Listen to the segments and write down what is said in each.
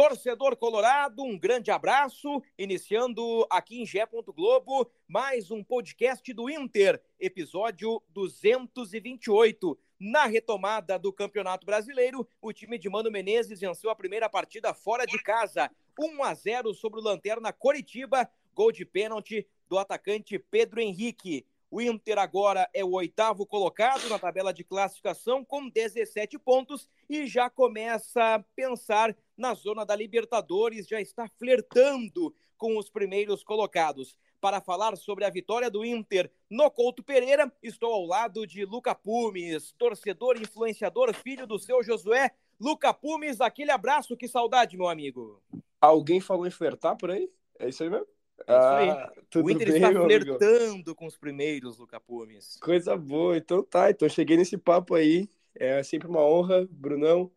Torcedor Colorado, um grande abraço. Iniciando aqui em Gé. Globo, mais um podcast do Inter, episódio 228. Na retomada do Campeonato Brasileiro, o time de Mano Menezes venceu a primeira partida fora de casa, 1 a 0 sobre o Lanterna Coritiba, gol de pênalti do atacante Pedro Henrique. O Inter agora é o oitavo colocado na tabela de classificação com 17 pontos e já começa a pensar na zona da Libertadores, já está flertando com os primeiros colocados. Para falar sobre a vitória do Inter no Couto Pereira, estou ao lado de Luca Pumes, torcedor influenciador, filho do seu Josué. Luca Pumes, aquele abraço, que saudade, meu amigo. Alguém falou em flertar por aí? É isso aí mesmo? É ah, o Inter bem, está flertando com os primeiros, Luca Pumes. Coisa boa, então tá. Então cheguei nesse papo aí. É sempre uma honra, Brunão,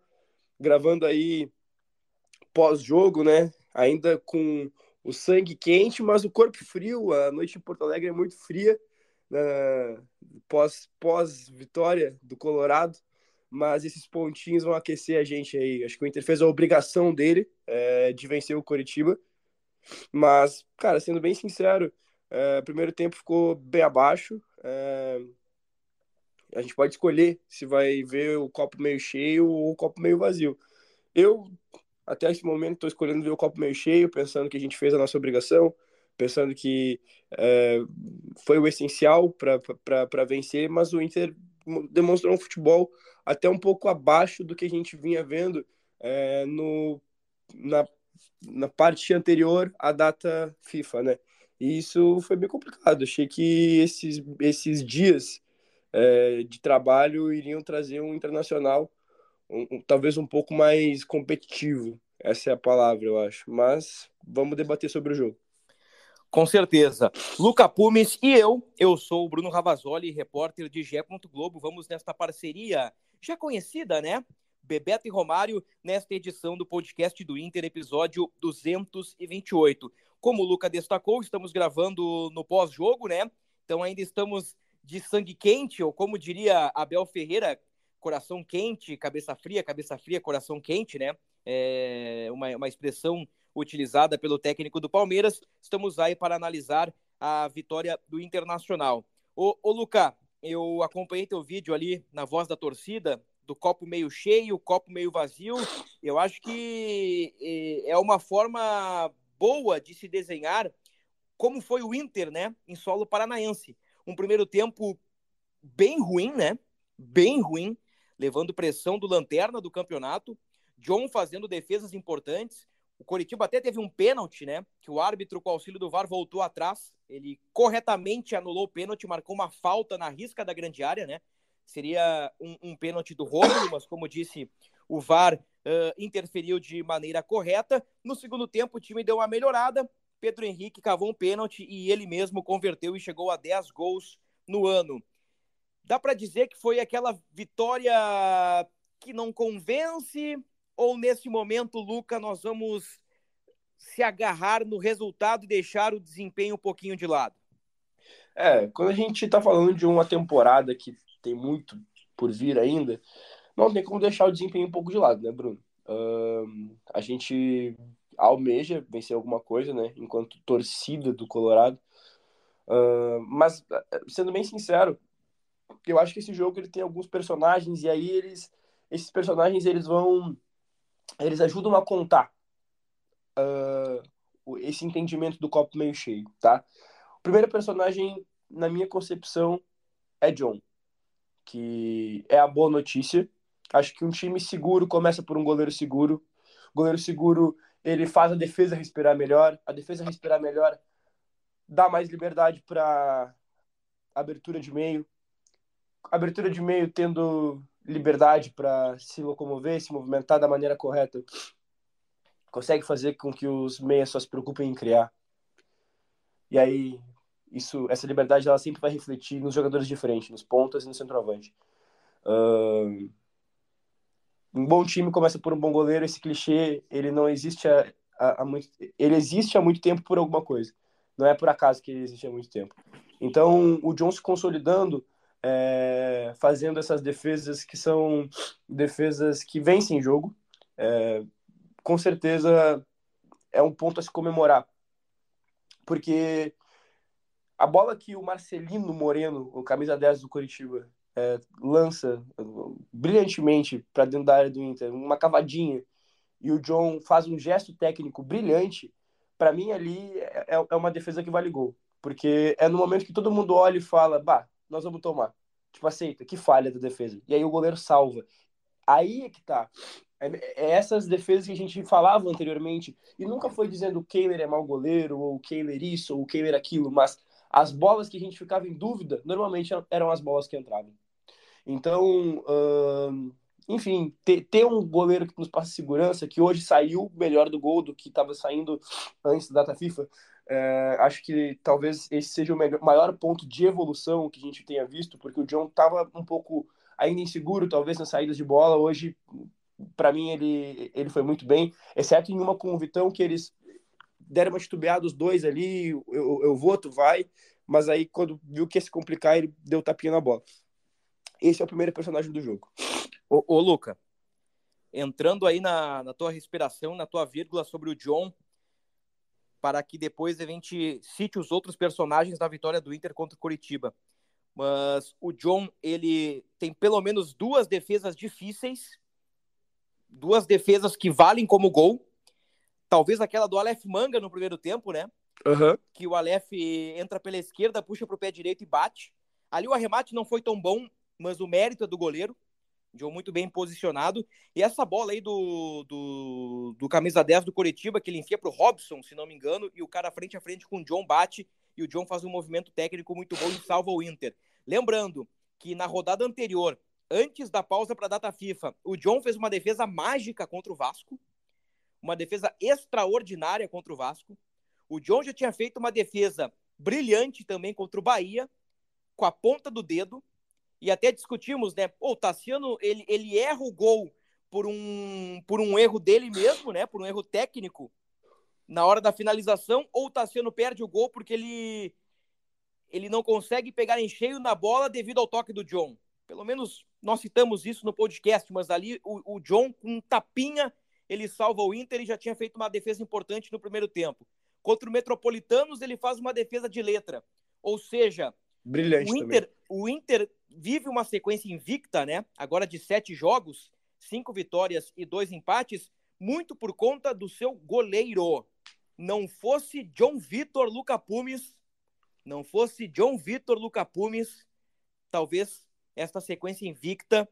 gravando aí pós-jogo, né? Ainda com o sangue quente, mas o corpo frio. A noite em Porto Alegre é muito fria, né? pós, pós-vitória do Colorado. Mas esses pontinhos vão aquecer a gente aí. Acho que o Inter fez a obrigação dele é, de vencer o Coritiba mas, cara, sendo bem sincero, é, primeiro tempo ficou bem abaixo. É, a gente pode escolher se vai ver o copo meio cheio ou o copo meio vazio. Eu, até esse momento, estou escolhendo ver o copo meio cheio, pensando que a gente fez a nossa obrigação, pensando que é, foi o essencial para vencer, mas o Inter demonstrou um futebol até um pouco abaixo do que a gente vinha vendo é, no, na na parte anterior à data FIFA, né? E isso foi bem complicado. Achei que esses, esses dias é, de trabalho iriam trazer um internacional um, um, talvez um pouco mais competitivo. Essa é a palavra, eu acho. Mas vamos debater sobre o jogo. Com certeza. Luca Pumes e eu, eu sou o Bruno Ravazoli, repórter de Gé. Globo. Vamos nesta parceria já conhecida, né? Bebeto e Romário nesta edição do podcast do Inter, episódio 228. Como o Luca destacou, estamos gravando no pós-jogo, né? Então ainda estamos de sangue quente, ou como diria Abel Ferreira, coração quente, cabeça fria, cabeça fria, coração quente, né? É uma, uma expressão utilizada pelo técnico do Palmeiras. Estamos aí para analisar a vitória do Internacional. Ô, ô Luca, eu acompanhei teu vídeo ali na voz da torcida do copo meio cheio, copo meio vazio. Eu acho que é uma forma boa de se desenhar como foi o Inter, né, em solo paranaense. Um primeiro tempo bem ruim, né? Bem ruim, levando pressão do lanterna do campeonato. John fazendo defesas importantes. O Coritiba até teve um pênalti, né? Que o árbitro, com auxílio do VAR, voltou atrás. Ele corretamente anulou o pênalti, marcou uma falta na risca da grande área, né? seria um, um pênalti do Romulo, mas como disse, o VAR uh, interferiu de maneira correta. No segundo tempo, o time deu uma melhorada. Pedro Henrique cavou um pênalti e ele mesmo converteu e chegou a 10 gols no ano. Dá para dizer que foi aquela vitória que não convence? Ou nesse momento, Luca, nós vamos se agarrar no resultado e deixar o desempenho um pouquinho de lado? É, quando a gente está falando de uma temporada que tem muito por vir ainda, não tem como deixar o desempenho um pouco de lado, né, Bruno? Uh, a gente almeja vencer alguma coisa, né, enquanto torcida do Colorado. Uh, mas, sendo bem sincero, eu acho que esse jogo ele tem alguns personagens e aí eles, esses personagens eles vão, eles ajudam a contar uh, esse entendimento do copo meio cheio, tá? O primeiro personagem, na minha concepção, é John que é a boa notícia. Acho que um time seguro começa por um goleiro seguro. O goleiro seguro, ele faz a defesa respirar melhor. A defesa respirar melhor dá mais liberdade para abertura de meio. Abertura de meio tendo liberdade para se locomover, se movimentar da maneira correta, consegue fazer com que os meias só se preocupem em criar. E aí, isso, essa liberdade ela sempre vai refletir nos jogadores de frente, nos pontas e no centroavante. Um bom time começa por um bom goleiro. Esse clichê ele não existe há, há, há, muito, ele existe há muito tempo por alguma coisa. Não é por acaso que ele existe há muito tempo. Então o John se consolidando, é, fazendo essas defesas que são defesas que vencem jogo, é, com certeza é um ponto a se comemorar, porque a bola que o Marcelino Moreno, o camisa 10 do Curitiba, é, lança brilhantemente para dentro da área do Inter, uma cavadinha, e o John faz um gesto técnico brilhante, para mim ali é, é, uma defesa que vale gol. Porque é no momento que todo mundo olha e fala, bah, nós vamos tomar. Tipo, aceita, que falha da defesa. E aí o goleiro salva. Aí é que tá. É, é essas defesas que a gente falava anteriormente, e nunca foi dizendo o Kehler é mau goleiro, ou o Kehler isso, ou o Kehler aquilo, mas as bolas que a gente ficava em dúvida, normalmente eram as bolas que entravam. Então, uh, enfim, ter, ter, um goleiro que nos passa segurança, que hoje saiu melhor do gol do que estava saindo antes da data FIFA, uh, acho que talvez esse seja o melhor, maior ponto de evolução que a gente tenha visto, porque o John estava um pouco ainda inseguro, talvez, nas saídas de bola. Hoje, para mim, ele, ele foi muito bem, exceto em uma com o Vitão, que eles deram uma titubeada os dois ali, eu, eu vou, tu vai, mas aí quando viu que ia se complicar, ele deu tapinha na bola. Esse é o primeiro personagem do jogo. Ô, ô Luca, entrando aí na, na tua respiração, na tua vírgula sobre o John, para que depois a gente cite os outros personagens da vitória do Inter contra o Curitiba. Mas o John, ele tem pelo menos duas defesas difíceis, duas defesas que valem como gol. Talvez aquela do Aleph Manga no primeiro tempo, né? Uhum. Que o Aleph entra pela esquerda, puxa para o pé direito e bate. Ali o arremate não foi tão bom, mas o mérito é do goleiro. John muito bem posicionado. E essa bola aí do, do, do camisa 10 do Coritiba, que ele enfia pro Robson, se não me engano, e o cara frente a frente com o John bate, e o John faz um movimento técnico muito bom e salva o Inter. Lembrando que na rodada anterior, antes da pausa para a data FIFA, o John fez uma defesa mágica contra o Vasco, uma defesa extraordinária contra o Vasco. O John já tinha feito uma defesa brilhante também contra o Bahia, com a ponta do dedo, e até discutimos, né? Pô, o Tassiano, ele, ele erra o gol por um, por um erro dele mesmo, né? Por um erro técnico na hora da finalização, ou o Tassiano perde o gol porque ele, ele não consegue pegar em cheio na bola devido ao toque do John. Pelo menos nós citamos isso no podcast, mas ali o, o John, com um tapinha, ele salva o Inter e já tinha feito uma defesa importante no primeiro tempo. Contra o Metropolitanos, ele faz uma defesa de letra. Ou seja, Brilhante o Inter, o Inter vive uma sequência invicta, né? Agora de sete jogos, cinco vitórias e dois empates, muito por conta do seu goleiro. Não fosse John Vitor Luca Pumes, não fosse John Vitor Luca Pumes, talvez esta sequência invicta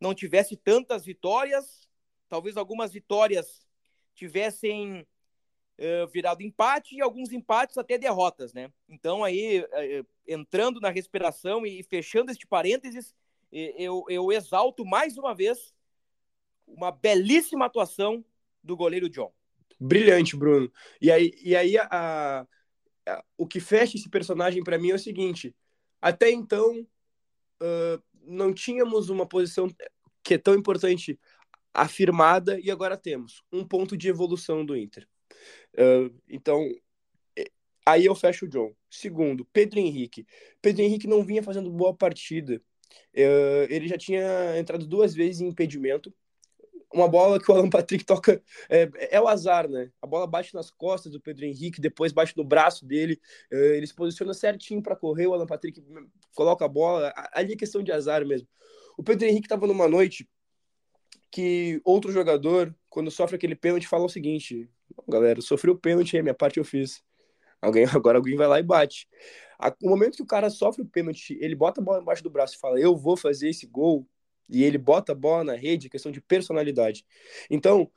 não tivesse tantas vitórias, talvez algumas vitórias tivessem uh, virado empate e alguns empates até derrotas, né? Então aí uh, entrando na respiração e fechando este parênteses, eu, eu exalto mais uma vez uma belíssima atuação do goleiro John. Brilhante, Bruno. E aí, e aí a, a o que fecha esse personagem para mim é o seguinte: até então uh, não tínhamos uma posição que é tão importante afirmada e agora temos um ponto de evolução do Inter. Uh, então, Aí eu fecho o John. Segundo, Pedro Henrique. Pedro Henrique não vinha fazendo boa partida. Uh, ele já tinha entrado duas vezes em impedimento. Uma bola que o Alan Patrick toca. É, é, o azar, né? A bola bate nas costas do Pedro Henrique, depois bate no braço dele. Uh, ele se posiciona certinho para correr. O Alan Patrick coloca a bola. Ali é questão de azar mesmo. O Pedro Henrique estava numa noite que outro jogador, quando sofre aquele pênalti, fala o seguinte: galera, sofri o pênalti, a minha parte eu fiz. Alguém, agora alguém vai lá e bate. O momento que o cara sofre o pênalti, ele bota a bola embaixo do braço e fala: Eu vou fazer esse gol, e ele bota a bola na rede, questão de personalidade. Então,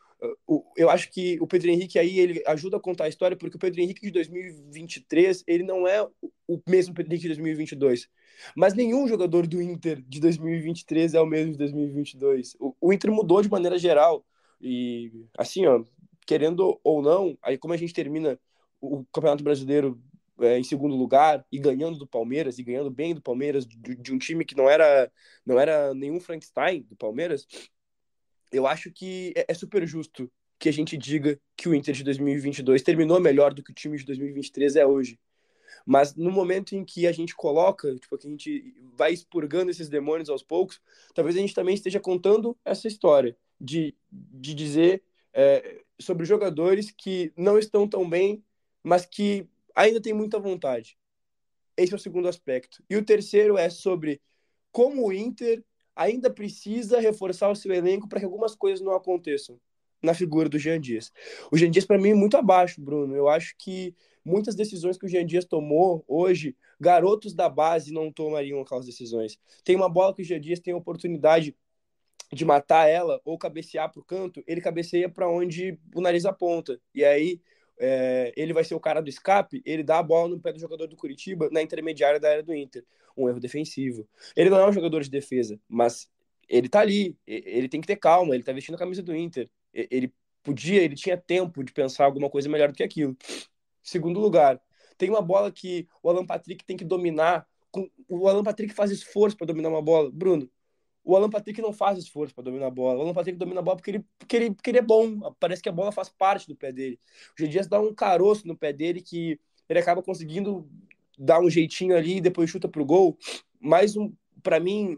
eu acho que o Pedro Henrique aí ele ajuda a contar a história porque o Pedro Henrique de 2023 ele não é o mesmo Pedro Henrique de 2022 mas nenhum jogador do Inter de 2023 é o mesmo de 2022 o, o Inter mudou de maneira geral e assim ó querendo ou não aí como a gente termina o Campeonato Brasileiro é, em segundo lugar e ganhando do Palmeiras e ganhando bem do Palmeiras de, de um time que não era não era nenhum Frankenstein do Palmeiras eu acho que é, é super justo que a gente diga que o Inter de 2022 terminou melhor do que o time de 2023 é hoje. Mas no momento em que a gente coloca, tipo, que a gente vai expurgando esses demônios aos poucos, talvez a gente também esteja contando essa história de, de dizer é, sobre jogadores que não estão tão bem, mas que ainda têm muita vontade. Esse é o segundo aspecto. E o terceiro é sobre como o Inter ainda precisa reforçar o seu elenco para que algumas coisas não aconteçam na figura do Jean Dias. O Jean Dias, para mim, é muito abaixo, Bruno. Eu acho que muitas decisões que o Jean Dias tomou hoje, garotos da base não tomariam aquelas decisões. Tem uma bola que o Jean Dias tem oportunidade de matar ela ou cabecear para o canto, ele cabeceia para onde o nariz aponta. E aí é, ele vai ser o cara do escape, ele dá a bola no pé do jogador do Curitiba na intermediária da área do Inter. Um erro defensivo. Ele não é um jogador de defesa, mas ele tá ali, ele tem que ter calma, ele tá vestindo a camisa do Inter. Ele podia, ele tinha tempo de pensar alguma coisa melhor do que aquilo. Segundo lugar, tem uma bola que o Alan Patrick tem que dominar. O Alan Patrick faz esforço para dominar uma bola. Bruno, o Alan Patrick não faz esforço para dominar a bola. O Alan Patrick domina a bola porque ele, porque, ele, porque ele é bom. Parece que a bola faz parte do pé dele. O G Dias dá um caroço no pé dele que ele acaba conseguindo dar um jeitinho ali e depois chuta pro gol. Mais um, para mim,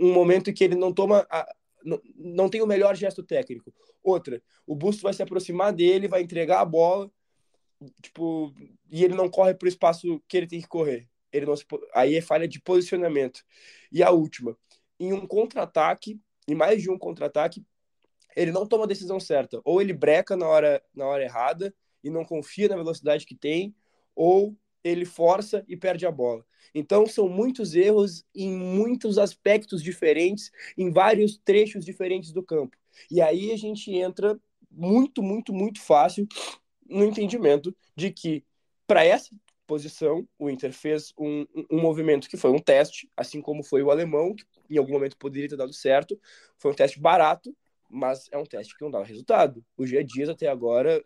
um momento que ele não toma. A, não, não tem o melhor gesto técnico. Outra, o Busto vai se aproximar dele, vai entregar a bola, tipo, e ele não corre pro espaço que ele tem que correr. Ele não se, aí é falha de posicionamento. E a última, em um contra-ataque, em mais de um contra-ataque, ele não toma a decisão certa. Ou ele breca na hora, na hora errada e não confia na velocidade que tem, ou ele força e perde a bola. Então, são muitos erros em muitos aspectos diferentes, em vários trechos diferentes do campo. E aí a gente entra muito, muito, muito fácil no entendimento de que, para essa posição, o Inter fez um, um, movimento que foi um teste, assim como foi o alemão, que em algum momento poderia ter dado certo. Foi um teste barato, mas é um teste que não dá resultado. O Gia Dias, até agora,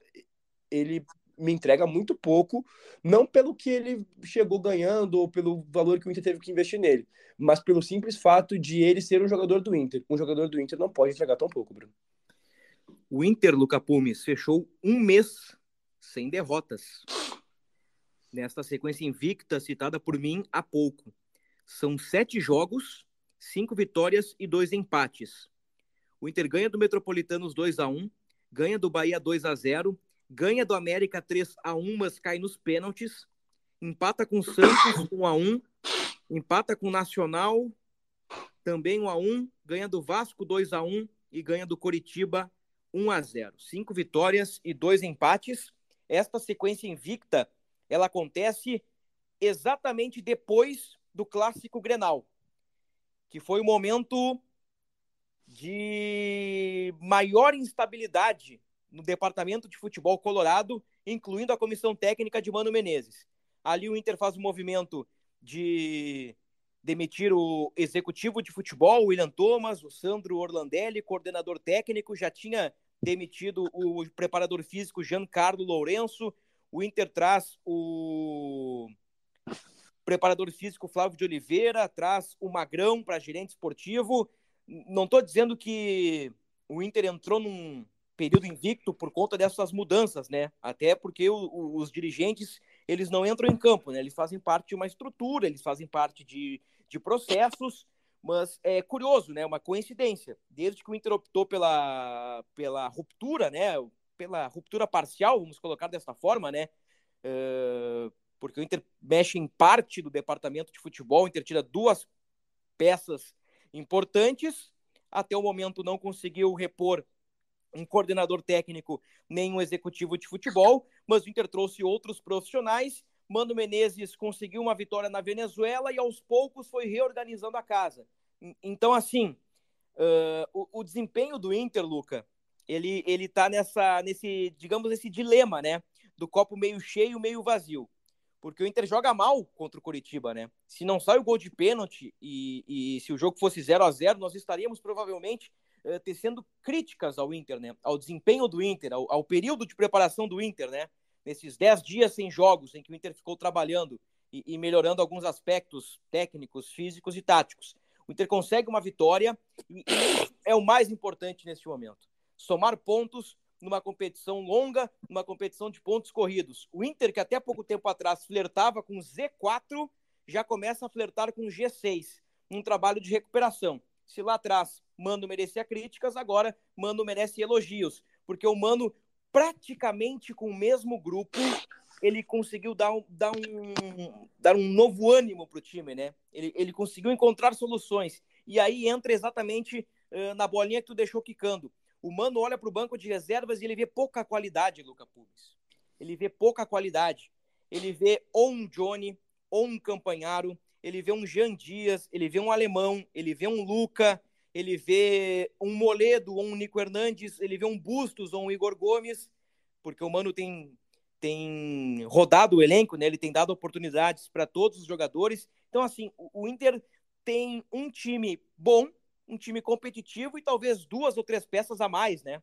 ele me entrega muito pouco, não pelo que ele chegou ganhando ou pelo valor que o Inter teve que investir nele, mas pelo simples fato de ele ser um jogador do Inter. Um jogador do Inter não pode entregar tão pouco, Bruno. O Inter, Luca Pumes, fechou um mês sem derrotas nesta sequência invicta citada por mim há pouco. São sete jogos, cinco vitórias e dois empates. O Inter ganha do Metropolitanos 2 a 1 ganha do Bahia 2 a 0 ganha do América 3 a 1 mas cai nos pênaltis, empata com o Santos 1 a 1 empata com o Nacional também 1 a 1 ganha do Vasco 2 a 1 e ganha do Coritiba 1 a 0 Cinco vitórias e dois empates. Esta sequência invicta ela acontece exatamente depois do clássico Grenal, que foi o momento de maior instabilidade no departamento de futebol colorado, incluindo a comissão técnica de Mano Menezes. Ali o Inter faz o movimento de demitir o executivo de futebol, William Thomas, o Sandro Orlandelli, coordenador técnico, já tinha demitido o preparador físico Giancarlo Lourenço, o Inter traz o preparador físico Flávio de Oliveira, traz o Magrão para gerente esportivo. Não estou dizendo que o Inter entrou num período invicto por conta dessas mudanças, né? Até porque o, o, os dirigentes eles não entram em campo, né? Eles fazem parte de uma estrutura, eles fazem parte de, de processos, mas é curioso, né? Uma coincidência. Desde que o Inter optou pela, pela ruptura, né? pela ruptura parcial, vamos colocar dessa forma, né? Uh, porque o Inter mexe em parte do departamento de futebol, o Inter tira duas peças importantes, até o momento não conseguiu repor um coordenador técnico nem um executivo de futebol, mas o Inter trouxe outros profissionais. Mano Menezes conseguiu uma vitória na Venezuela e aos poucos foi reorganizando a casa. Então, assim, uh, o, o desempenho do Inter, Luca, ele, ele tá nessa, nesse, digamos, esse dilema, né? Do copo meio cheio, meio vazio. Porque o Inter joga mal contra o Coritiba, né? Se não sai o gol de pênalti e, e se o jogo fosse 0 a 0 nós estaríamos provavelmente uh, tecendo críticas ao Inter, né? Ao desempenho do Inter, ao, ao período de preparação do Inter, né? Nesses 10 dias sem jogos em que o Inter ficou trabalhando e, e melhorando alguns aspectos técnicos, físicos e táticos. O Inter consegue uma vitória e, e é o mais importante neste momento. Somar pontos numa competição longa, numa competição de pontos corridos. O Inter, que até pouco tempo atrás flertava com Z4, já começa a flertar com G6, um trabalho de recuperação. Se lá atrás Mano merecia críticas, agora Mano merece elogios, porque o Mano, praticamente com o mesmo grupo, ele conseguiu dar um, dar um, dar um novo ânimo para o time, né? Ele, ele conseguiu encontrar soluções. E aí entra exatamente uh, na bolinha que tu deixou quicando. O Mano olha para o banco de reservas e ele vê pouca qualidade, Luca Pubis. Ele vê pouca qualidade. Ele vê ou um Johnny, ou um Campanharo, ele vê um Jean Dias, ele vê um Alemão, ele vê um Luca, ele vê um Moledo ou um Nico Hernandes, ele vê um Bustos ou um Igor Gomes, porque o Mano tem, tem rodado o elenco, né? ele tem dado oportunidades para todos os jogadores. Então, assim, o, o Inter tem um time bom, um time competitivo e talvez duas ou três peças a mais, né?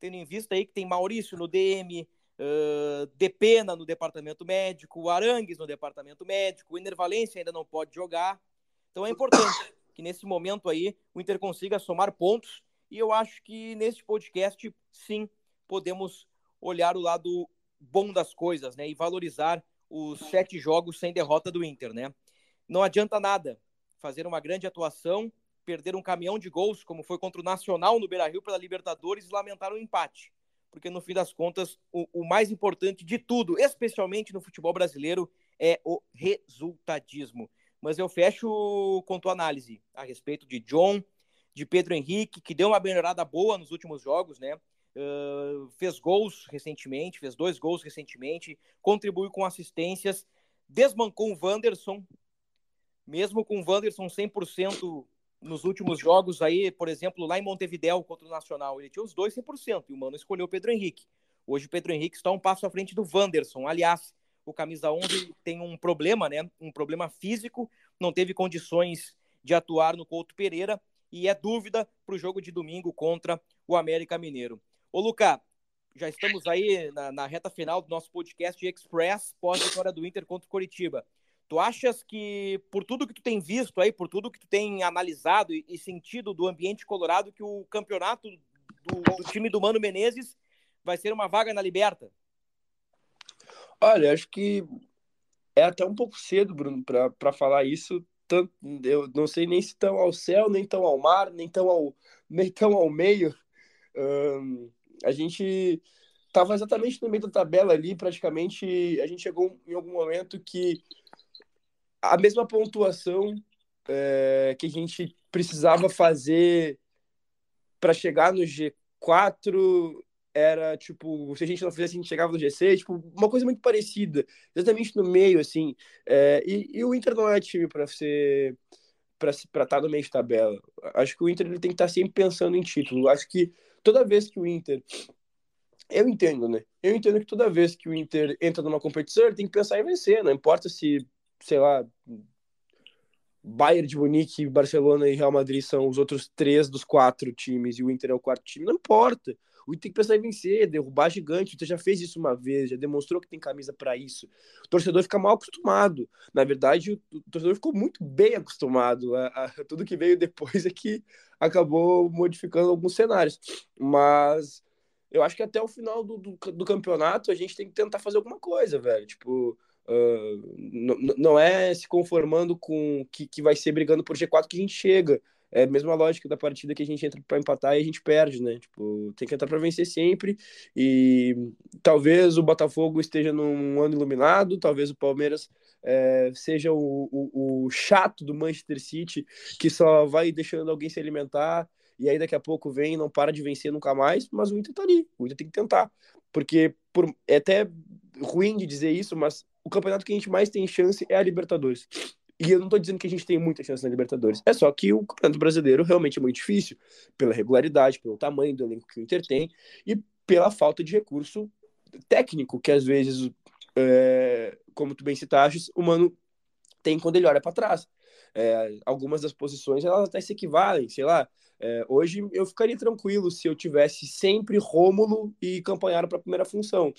Tendo em vista aí que tem Maurício no DM, uh, Depena no departamento médico, Arangues no departamento médico, o Iner Valência ainda não pode jogar. Então é importante que nesse momento aí o Inter consiga somar pontos e eu acho que neste podcast, sim, podemos olhar o lado bom das coisas, né? E valorizar os sete jogos sem derrota do Inter, né? Não adianta nada fazer uma grande atuação perder um caminhão de gols, como foi contra o Nacional no Beira-Rio pela Libertadores, e lamentar o um empate. Porque, no fim das contas, o, o mais importante de tudo, especialmente no futebol brasileiro, é o resultadismo. Mas eu fecho com tua análise a respeito de John, de Pedro Henrique, que deu uma melhorada boa nos últimos jogos, né? Uh, fez gols recentemente, fez dois gols recentemente, contribuiu com assistências, desmancou o Wanderson, mesmo com o Wanderson 100% nos últimos jogos aí, por exemplo, lá em Montevidéu contra o Nacional, ele tinha os dois 100% e o Mano escolheu o Pedro Henrique. Hoje o Pedro Henrique está um passo à frente do Wanderson. Aliás, o camisa 11 tem um problema, né? Um problema físico, não teve condições de atuar no Couto Pereira e é dúvida para o jogo de domingo contra o América Mineiro. Ô, Luca, já estamos aí na, na reta final do nosso podcast Express pós-vitória do Inter contra o Coritiba. Tu achas que, por tudo que tu tem visto aí, por tudo que tu tem analisado e, sentido do ambiente colorado, que o campeonato do, do, time do Mano Menezes vai ser uma vaga na Liberta? Olha, acho que é até um pouco cedo, Bruno, para falar isso. Tanto, eu não sei nem se estão ao céu, nem tão ao mar, nem tão ao, nem tão ao meio. A gente estava exatamente no meio da tabela ali, praticamente. A gente chegou em algum momento que a mesma pontuação é, que a gente precisava fazer para chegar no G4 era tipo, se a gente não fizesse, a gente chegava no G6, tipo, uma coisa muito parecida, exatamente no meio, assim. É, e, e, o Inter não é time para ser para estar no meio de tabela. Acho que o Inter ele tem que estar tá sempre pensando em título. Acho que toda vez que o Inter eu entendo, né? Eu entendo que toda vez que o Inter entra numa competição, ele tem que pensar em vencer, não importa se sei lá, Bayern de Munique, Barcelona e Real Madrid são os outros três dos quatro times e o Inter é o quarto time, não importa. O Inter tem que pensar em vencer, derrubar gigante. O Inter já fez isso uma vez, já demonstrou que tem camisa para isso. O torcedor fica mal acostumado. Na verdade, o, torcedor ficou muito bem acostumado. A, a, tudo que veio depois é que acabou modificando alguns cenários. Mas eu acho que até o final do, do, do campeonato a gente tem que tentar fazer alguma coisa, velho. Tipo, Uh, não é se conformando com que, que vai ser brigando por G4 que a gente chega. É a mesma lógica da partida que a gente entra para empatar e a gente perde, né? Tipo, tem que entrar para vencer sempre. E talvez o Botafogo esteja num ano iluminado, talvez o Palmeiras é, seja o, o, o, chato do Manchester City, que só vai deixando alguém se alimentar, e aí daqui a pouco vem não para de vencer nunca mais, mas o Inter tá ali, o Inter tem que tentar. Porque por, é até ruim de dizer isso, mas o campeonato que a gente mais tem chance é a Libertadores. E eu não tô dizendo que a gente tem muita chance na Libertadores. É só que o Campeonato Brasileiro realmente é muito difícil, pela regularidade, pelo tamanho do elenco que o Inter tem e pela falta de recurso técnico que às vezes, é, como tu bem citaste, o Mano tem quando ele olha para trás. É, algumas das posições elas até se equivalem, sei lá. É, hoje eu ficaria tranquilo se eu tivesse sempre Rômulo e Campanharo para a primeira função.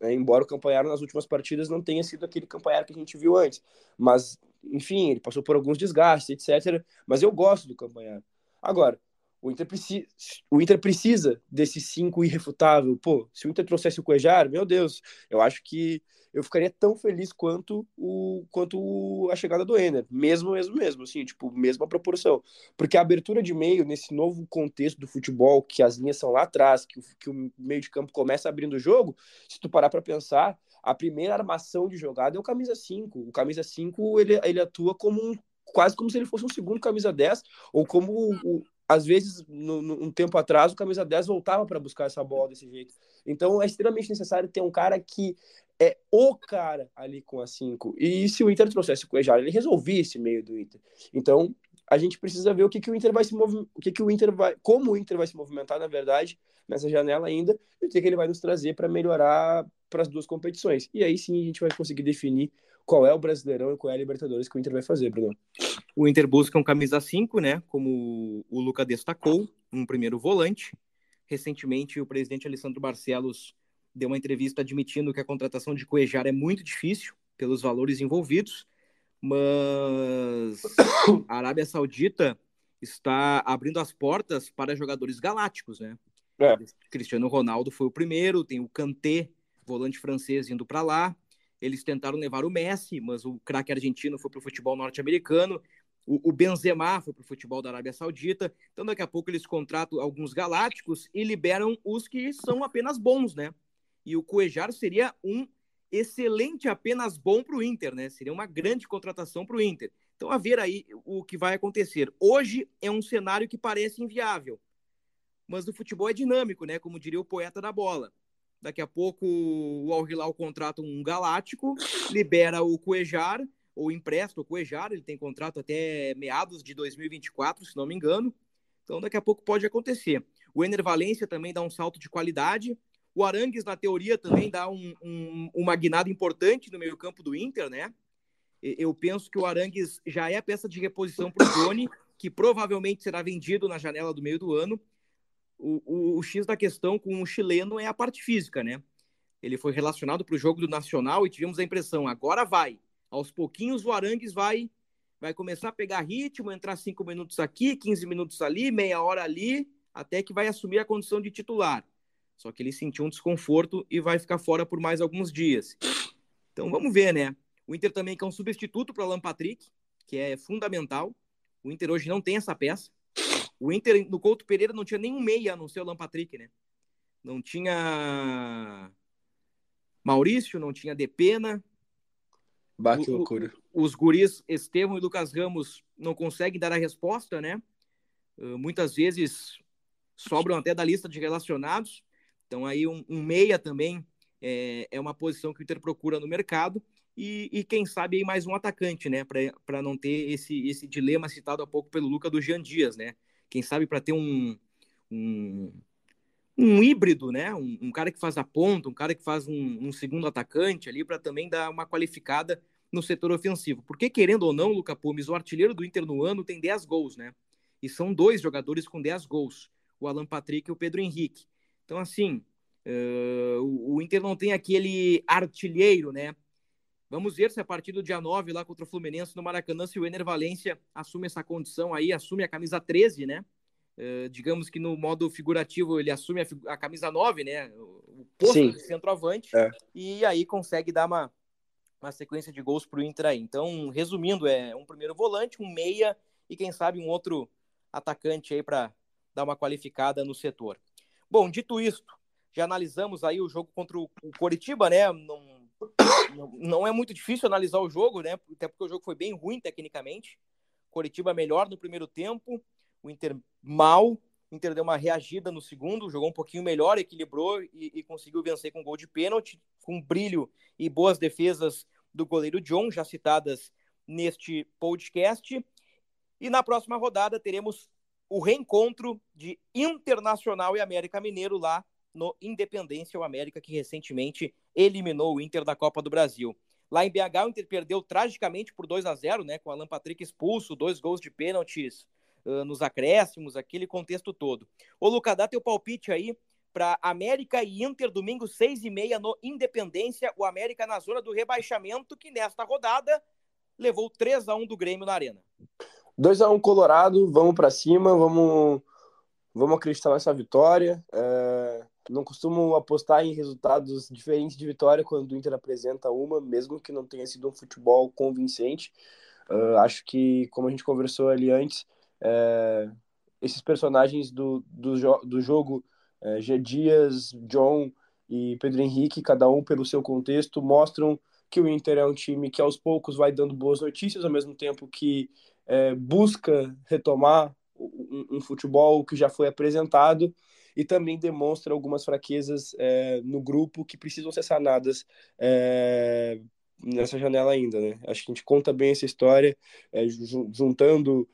É, embora o Campanharo nas últimas partidas não tenha sido aquele Campanharo que a gente viu antes. Mas, enfim, ele passou por alguns desgastes, etc. Mas eu gosto do Campanharo. Agora, o Inter, precisa, o Inter precisa desse 5 irrefutável. Pô, se o Inter trouxesse o Cuejar, meu Deus, eu acho que eu ficaria tão feliz quanto o quanto a chegada do Ener, mesmo, mesmo, mesmo, assim, tipo, mesma proporção. Porque a abertura de meio, nesse novo contexto do futebol, que as linhas são lá atrás, que, que o meio de campo começa abrindo o jogo, se tu parar para pensar, a primeira armação de jogada é o camisa 5. O camisa 5, ele, ele atua como um quase como se ele fosse um segundo camisa 10, ou como o, às vezes, no, no, um tempo atrás, o camisa 10 voltava para buscar essa bola desse jeito. Então, é extremamente necessário ter um cara que é o cara ali com a 5. E se o Inter trouxesse o Cuejar, ele resolvia esse meio do Inter. Então, a gente precisa ver o que, que o Inter vai se movimentar, o que, que o Inter vai, como o Inter vai se movimentar, na verdade, nessa janela ainda, e o que, que ele vai nos trazer para melhorar para as duas competições. E aí sim a gente vai conseguir definir qual é o Brasileirão e qual é a Libertadores que o Inter vai fazer, Bruno. O Inter busca um camisa 5, né? Como o Luca destacou, um primeiro volante. Recentemente, o presidente Alessandro Barcelos deu uma entrevista admitindo que a contratação de Cuejar é muito difícil pelos valores envolvidos, mas a Arábia Saudita está abrindo as portas para jogadores galácticos, né? É. Cristiano Ronaldo foi o primeiro, tem o Kanté, volante francês, indo para lá. Eles tentaram levar o Messi, mas o craque argentino foi para o futebol norte-americano. O, o Benzema foi para o futebol da Arábia Saudita. Então, daqui a pouco, eles contratam alguns galácticos e liberam os que são apenas bons, né? E o Cuejar seria um excelente apenas bom para o Inter, né? Seria uma grande contratação para o Inter. Então, a ver aí o que vai acontecer. Hoje é um cenário que parece inviável, mas o futebol é dinâmico, né? Como diria o poeta da bola. Daqui a pouco o Al Hilal contrata um galáctico, libera o Cuejar, ou empresta o Cuejar, ele tem contrato até meados de 2024, se não me engano. Então daqui a pouco pode acontecer. O Ener Valência também dá um salto de qualidade. O Arangues, na teoria, também dá um, um, uma guinada importante no meio campo do Inter, né? Eu penso que o Arangues já é a peça de reposição para o Johnny, que provavelmente será vendido na janela do meio do ano o, o, o X da questão com o chileno é a parte física, né? Ele foi relacionado para o jogo do Nacional e tivemos a impressão, agora vai. Aos pouquinhos o Arangues vai vai começar a pegar ritmo, entrar cinco minutos aqui, 15 minutos ali, meia hora ali, até que vai assumir a condição de titular. Só que ele sentiu um desconforto e vai ficar fora por mais alguns dias. Então vamos ver, né? O Inter também quer um substituto para Alan Patrick, que é fundamental. O Inter hoje não tem essa peça. O Inter, no Couto Pereira, não tinha nenhum meia, a não ser o Lampatrick, né? Não tinha Maurício, não tinha Depena. Bah, que loucura. O, os guris Estevam e Lucas Ramos não conseguem dar a resposta, né? Uh, muitas vezes sobram até da lista de relacionados. Então, aí, um, um meia também é, é, uma posição que o Inter procura no mercado. E, e quem sabe aí mais um atacante, né? Para não ter esse, esse dilema citado há pouco pelo Luca do Jean Dias, né? Quem sabe para ter um, um, um híbrido, né? Um, um, cara que faz a ponta, um cara que faz um, um segundo atacante ali para também dar uma qualificada no setor ofensivo. Porque, querendo ou não, Luca Pumes, o artilheiro do Inter no ano tem 10 gols, né? E são dois jogadores com 10 gols, o Alan Patrick e o Pedro Henrique. Então, assim, uh, o Inter não tem aquele artilheiro, né? Vamos ver se a partir do dia 9, lá contra o Fluminense no Maracanã, se o Ener Valência assume essa condição aí, assume a camisa 13, né? Uh, digamos que no modo figurativo ele assume a, a camisa 9, né? O posto Sim. de centroavante, é. e aí consegue dar uma, uma sequência de gols para o Inter aí. Então, resumindo, é um primeiro volante, um meia e quem sabe um outro atacante aí para dar uma qualificada no setor. Bom, dito isto, já analisamos aí o jogo contra o Coritiba, né? Não não, é muito difícil analisar o jogo, né? Até porque o jogo foi bem ruim tecnicamente. Coritiba melhor no primeiro tempo, o Inter mal. O Inter deu uma reagida no segundo, jogou um pouquinho melhor, equilibrou e, e conseguiu vencer com gol de pênalti, com brilho e boas defesas do goleiro John, já citadas neste podcast. E na próxima rodada teremos o reencontro de Internacional e América Mineiro lá no Independência, o América que recentemente eliminou o Inter da Copa do Brasil. Lá em BH, o Inter perdeu tragicamente por 2 a 0 né? Com o Alan Patrick expulso, dois gols de pênaltis uh, nos acréscimos, aquele contexto todo. Ô, Luca, dá teu palpite aí para América e Inter, domingo, seis e meia no Independência. O América na zona do rebaixamento, que nesta rodada levou 3 a 1 do Grêmio na Arena. 2 a 1 Colorado, vamos para cima, vamos, vamos acreditar nessa vitória. É, não costumo apostar em resultados diferentes de vitória quando o Inter apresenta uma, mesmo que não tenha sido um futebol convincente. Uh, acho que, como a gente conversou ali antes, é, esses personagens do, do, jo do jogo, é, G. Dias, John e Pedro Henrique, cada um pelo seu contexto, mostram que o Inter é um time que aos poucos vai dando boas notícias, ao mesmo tempo que é, busca retomar um, um futebol que já foi apresentado e também demonstra algumas fraquezas é, no grupo que precisam ser sanadas é, nessa janela ainda, né? Acho que a gente conta bem essa história, é, juntando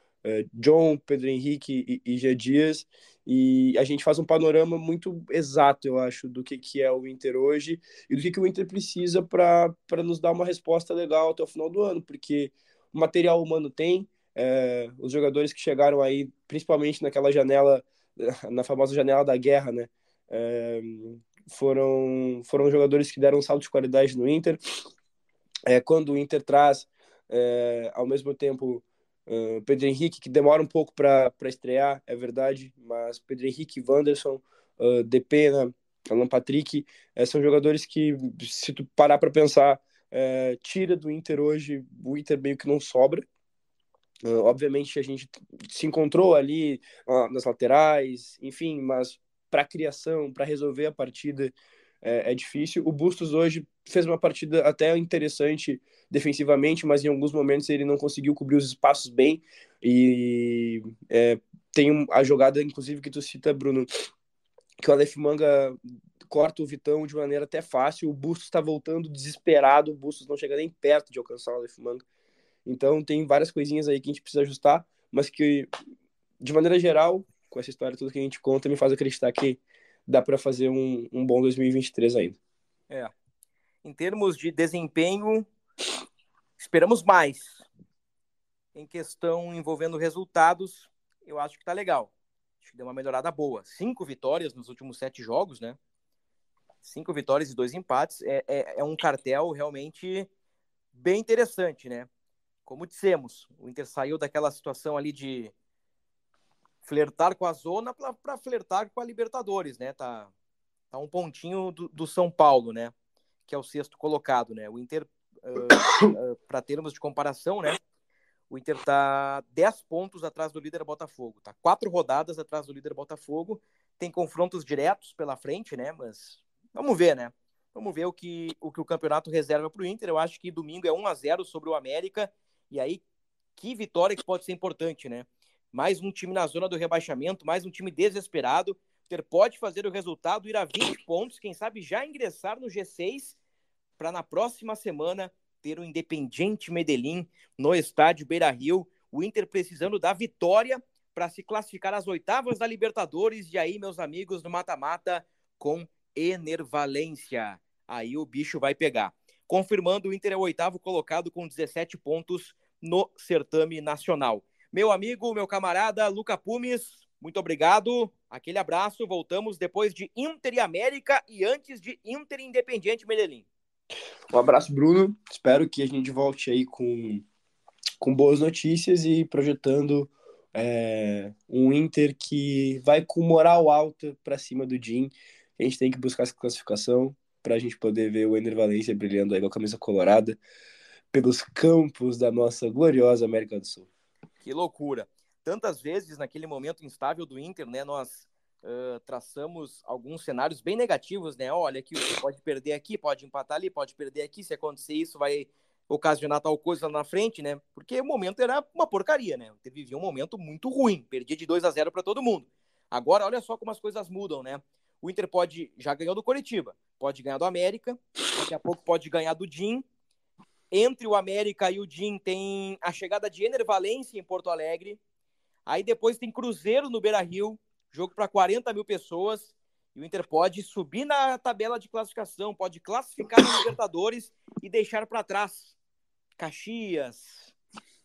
John, Pedro Henrique e, e Gia Dias, e a gente faz um panorama muito exato, eu acho, do que, que é o Inter hoje e do que, que o Inter precisa para nos dar uma resposta legal até o final do ano, porque o material humano tem, é, os jogadores que chegaram aí, principalmente naquela janela na famosa janela da guerra, né? É, foram, foram jogadores que deram um salto de qualidade no Inter. É, quando o Inter traz, é, ao mesmo tempo, uh, Pedro Henrique, que demora um pouco para estrear, é verdade, mas Pedro Henrique, Wanderson, uh, Depena, Alan Patrick, é, são jogadores que, se tu parar para pensar, é, tira do Inter hoje, o Inter meio que não sobra, Uh, obviamente a gente se encontrou ali uh, nas laterais, enfim, mas para criação, para resolver a partida é, é, difícil. O Bustos hoje fez uma partida até interessante defensivamente, mas em alguns momentos ele não conseguiu cobrir os espaços bem. E é, tem a jogada, inclusive, que tu cita, Bruno, que o Aleph Manga corta o Vitão de maneira até fácil. O Bustos está voltando desesperado, o Bustos não chega nem perto de alcançar o Aleph Manga. Então tem várias coisinhas aí que a gente precisa ajustar, mas que, de maneira geral, com essa história tudo que a gente conta, me faz acreditar que dá para fazer um, um bom 2023 ainda. É. Em termos de desempenho, esperamos mais. Em questão envolvendo resultados, eu acho que tá legal. Acho que deu uma melhorada boa. Cinco vitórias nos últimos sete jogos, né? Cinco vitórias e dois empates. É, é, é um cartel realmente bem interessante, né? Como dissemos, o Inter saiu daquela situação ali de flertar com a zona para flertar com a Libertadores, né? Tá, tá um pontinho do, do, São Paulo, né? Que é o sexto colocado, né? O Inter, uh, uh, para termos de comparação, né? O Inter tá 10 pontos atrás do líder Botafogo, tá quatro rodadas atrás do líder Botafogo, tem confrontos diretos pela frente, né? Mas vamos ver, né? Vamos ver o que o, que o campeonato reserva para o Inter. Eu acho que domingo é 1 a 0 sobre o América e aí, que vitória que pode ser importante, né? Mais um time na zona do rebaixamento, mais um time desesperado. O Inter pode fazer o resultado, ir a 20 pontos, quem sabe já ingressar no G6 para na próxima semana ter o Independiente Medellín no estádio Beira Rio. O Inter precisando da vitória para se classificar às oitavas da Libertadores. E aí, meus amigos, no mata-mata com Enervalência. Aí o bicho vai pegar confirmando o Inter é o oitavo colocado com 17 pontos no certame nacional. Meu amigo, meu camarada Luca Pumes, muito obrigado. Aquele abraço. Voltamos depois de Inter e América e antes de Inter Independiente Medellín. Um abraço, Bruno. Espero que a gente volte aí com, com boas notícias e projetando é, um Inter que vai com moral alta para cima do Jim. A gente tem que buscar essa classificação para a gente poder ver o Ener Valencia brilhando aí com a camisa colorada pelos campos da nossa gloriosa América do Sul. Que loucura! Tantas vezes naquele momento instável do Inter, né, nós uh, traçamos alguns cenários bem negativos, né? Olha, você pode perder aqui, pode empatar ali, pode perder aqui. Se acontecer isso, vai ocasionar tal coisa na frente, né? Porque o momento era uma porcaria, né? Vivia um momento muito ruim, perdia de 2 a 0 para todo mundo. Agora, olha só como as coisas mudam, né? O Inter pode já ganhou do Coritiba, pode ganhar do América, daqui a pouco pode ganhar do DIN entre o América e o DIM tem a chegada de Ener Valência em Porto Alegre. Aí depois tem Cruzeiro no Beira Rio, jogo para 40 mil pessoas. E o Inter pode subir na tabela de classificação, pode classificar na Libertadores e deixar para trás Caxias,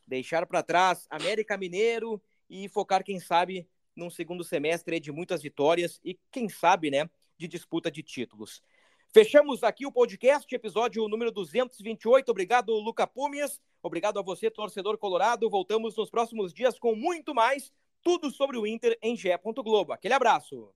deixar para trás América Mineiro e focar, quem sabe, num segundo semestre de muitas vitórias e, quem sabe, né, de disputa de títulos. Fechamos aqui o podcast, episódio número 228. Obrigado, Luca Pumias. Obrigado a você, torcedor colorado. Voltamos nos próximos dias com muito mais, tudo sobre o Inter em Gé. Globo. Aquele abraço.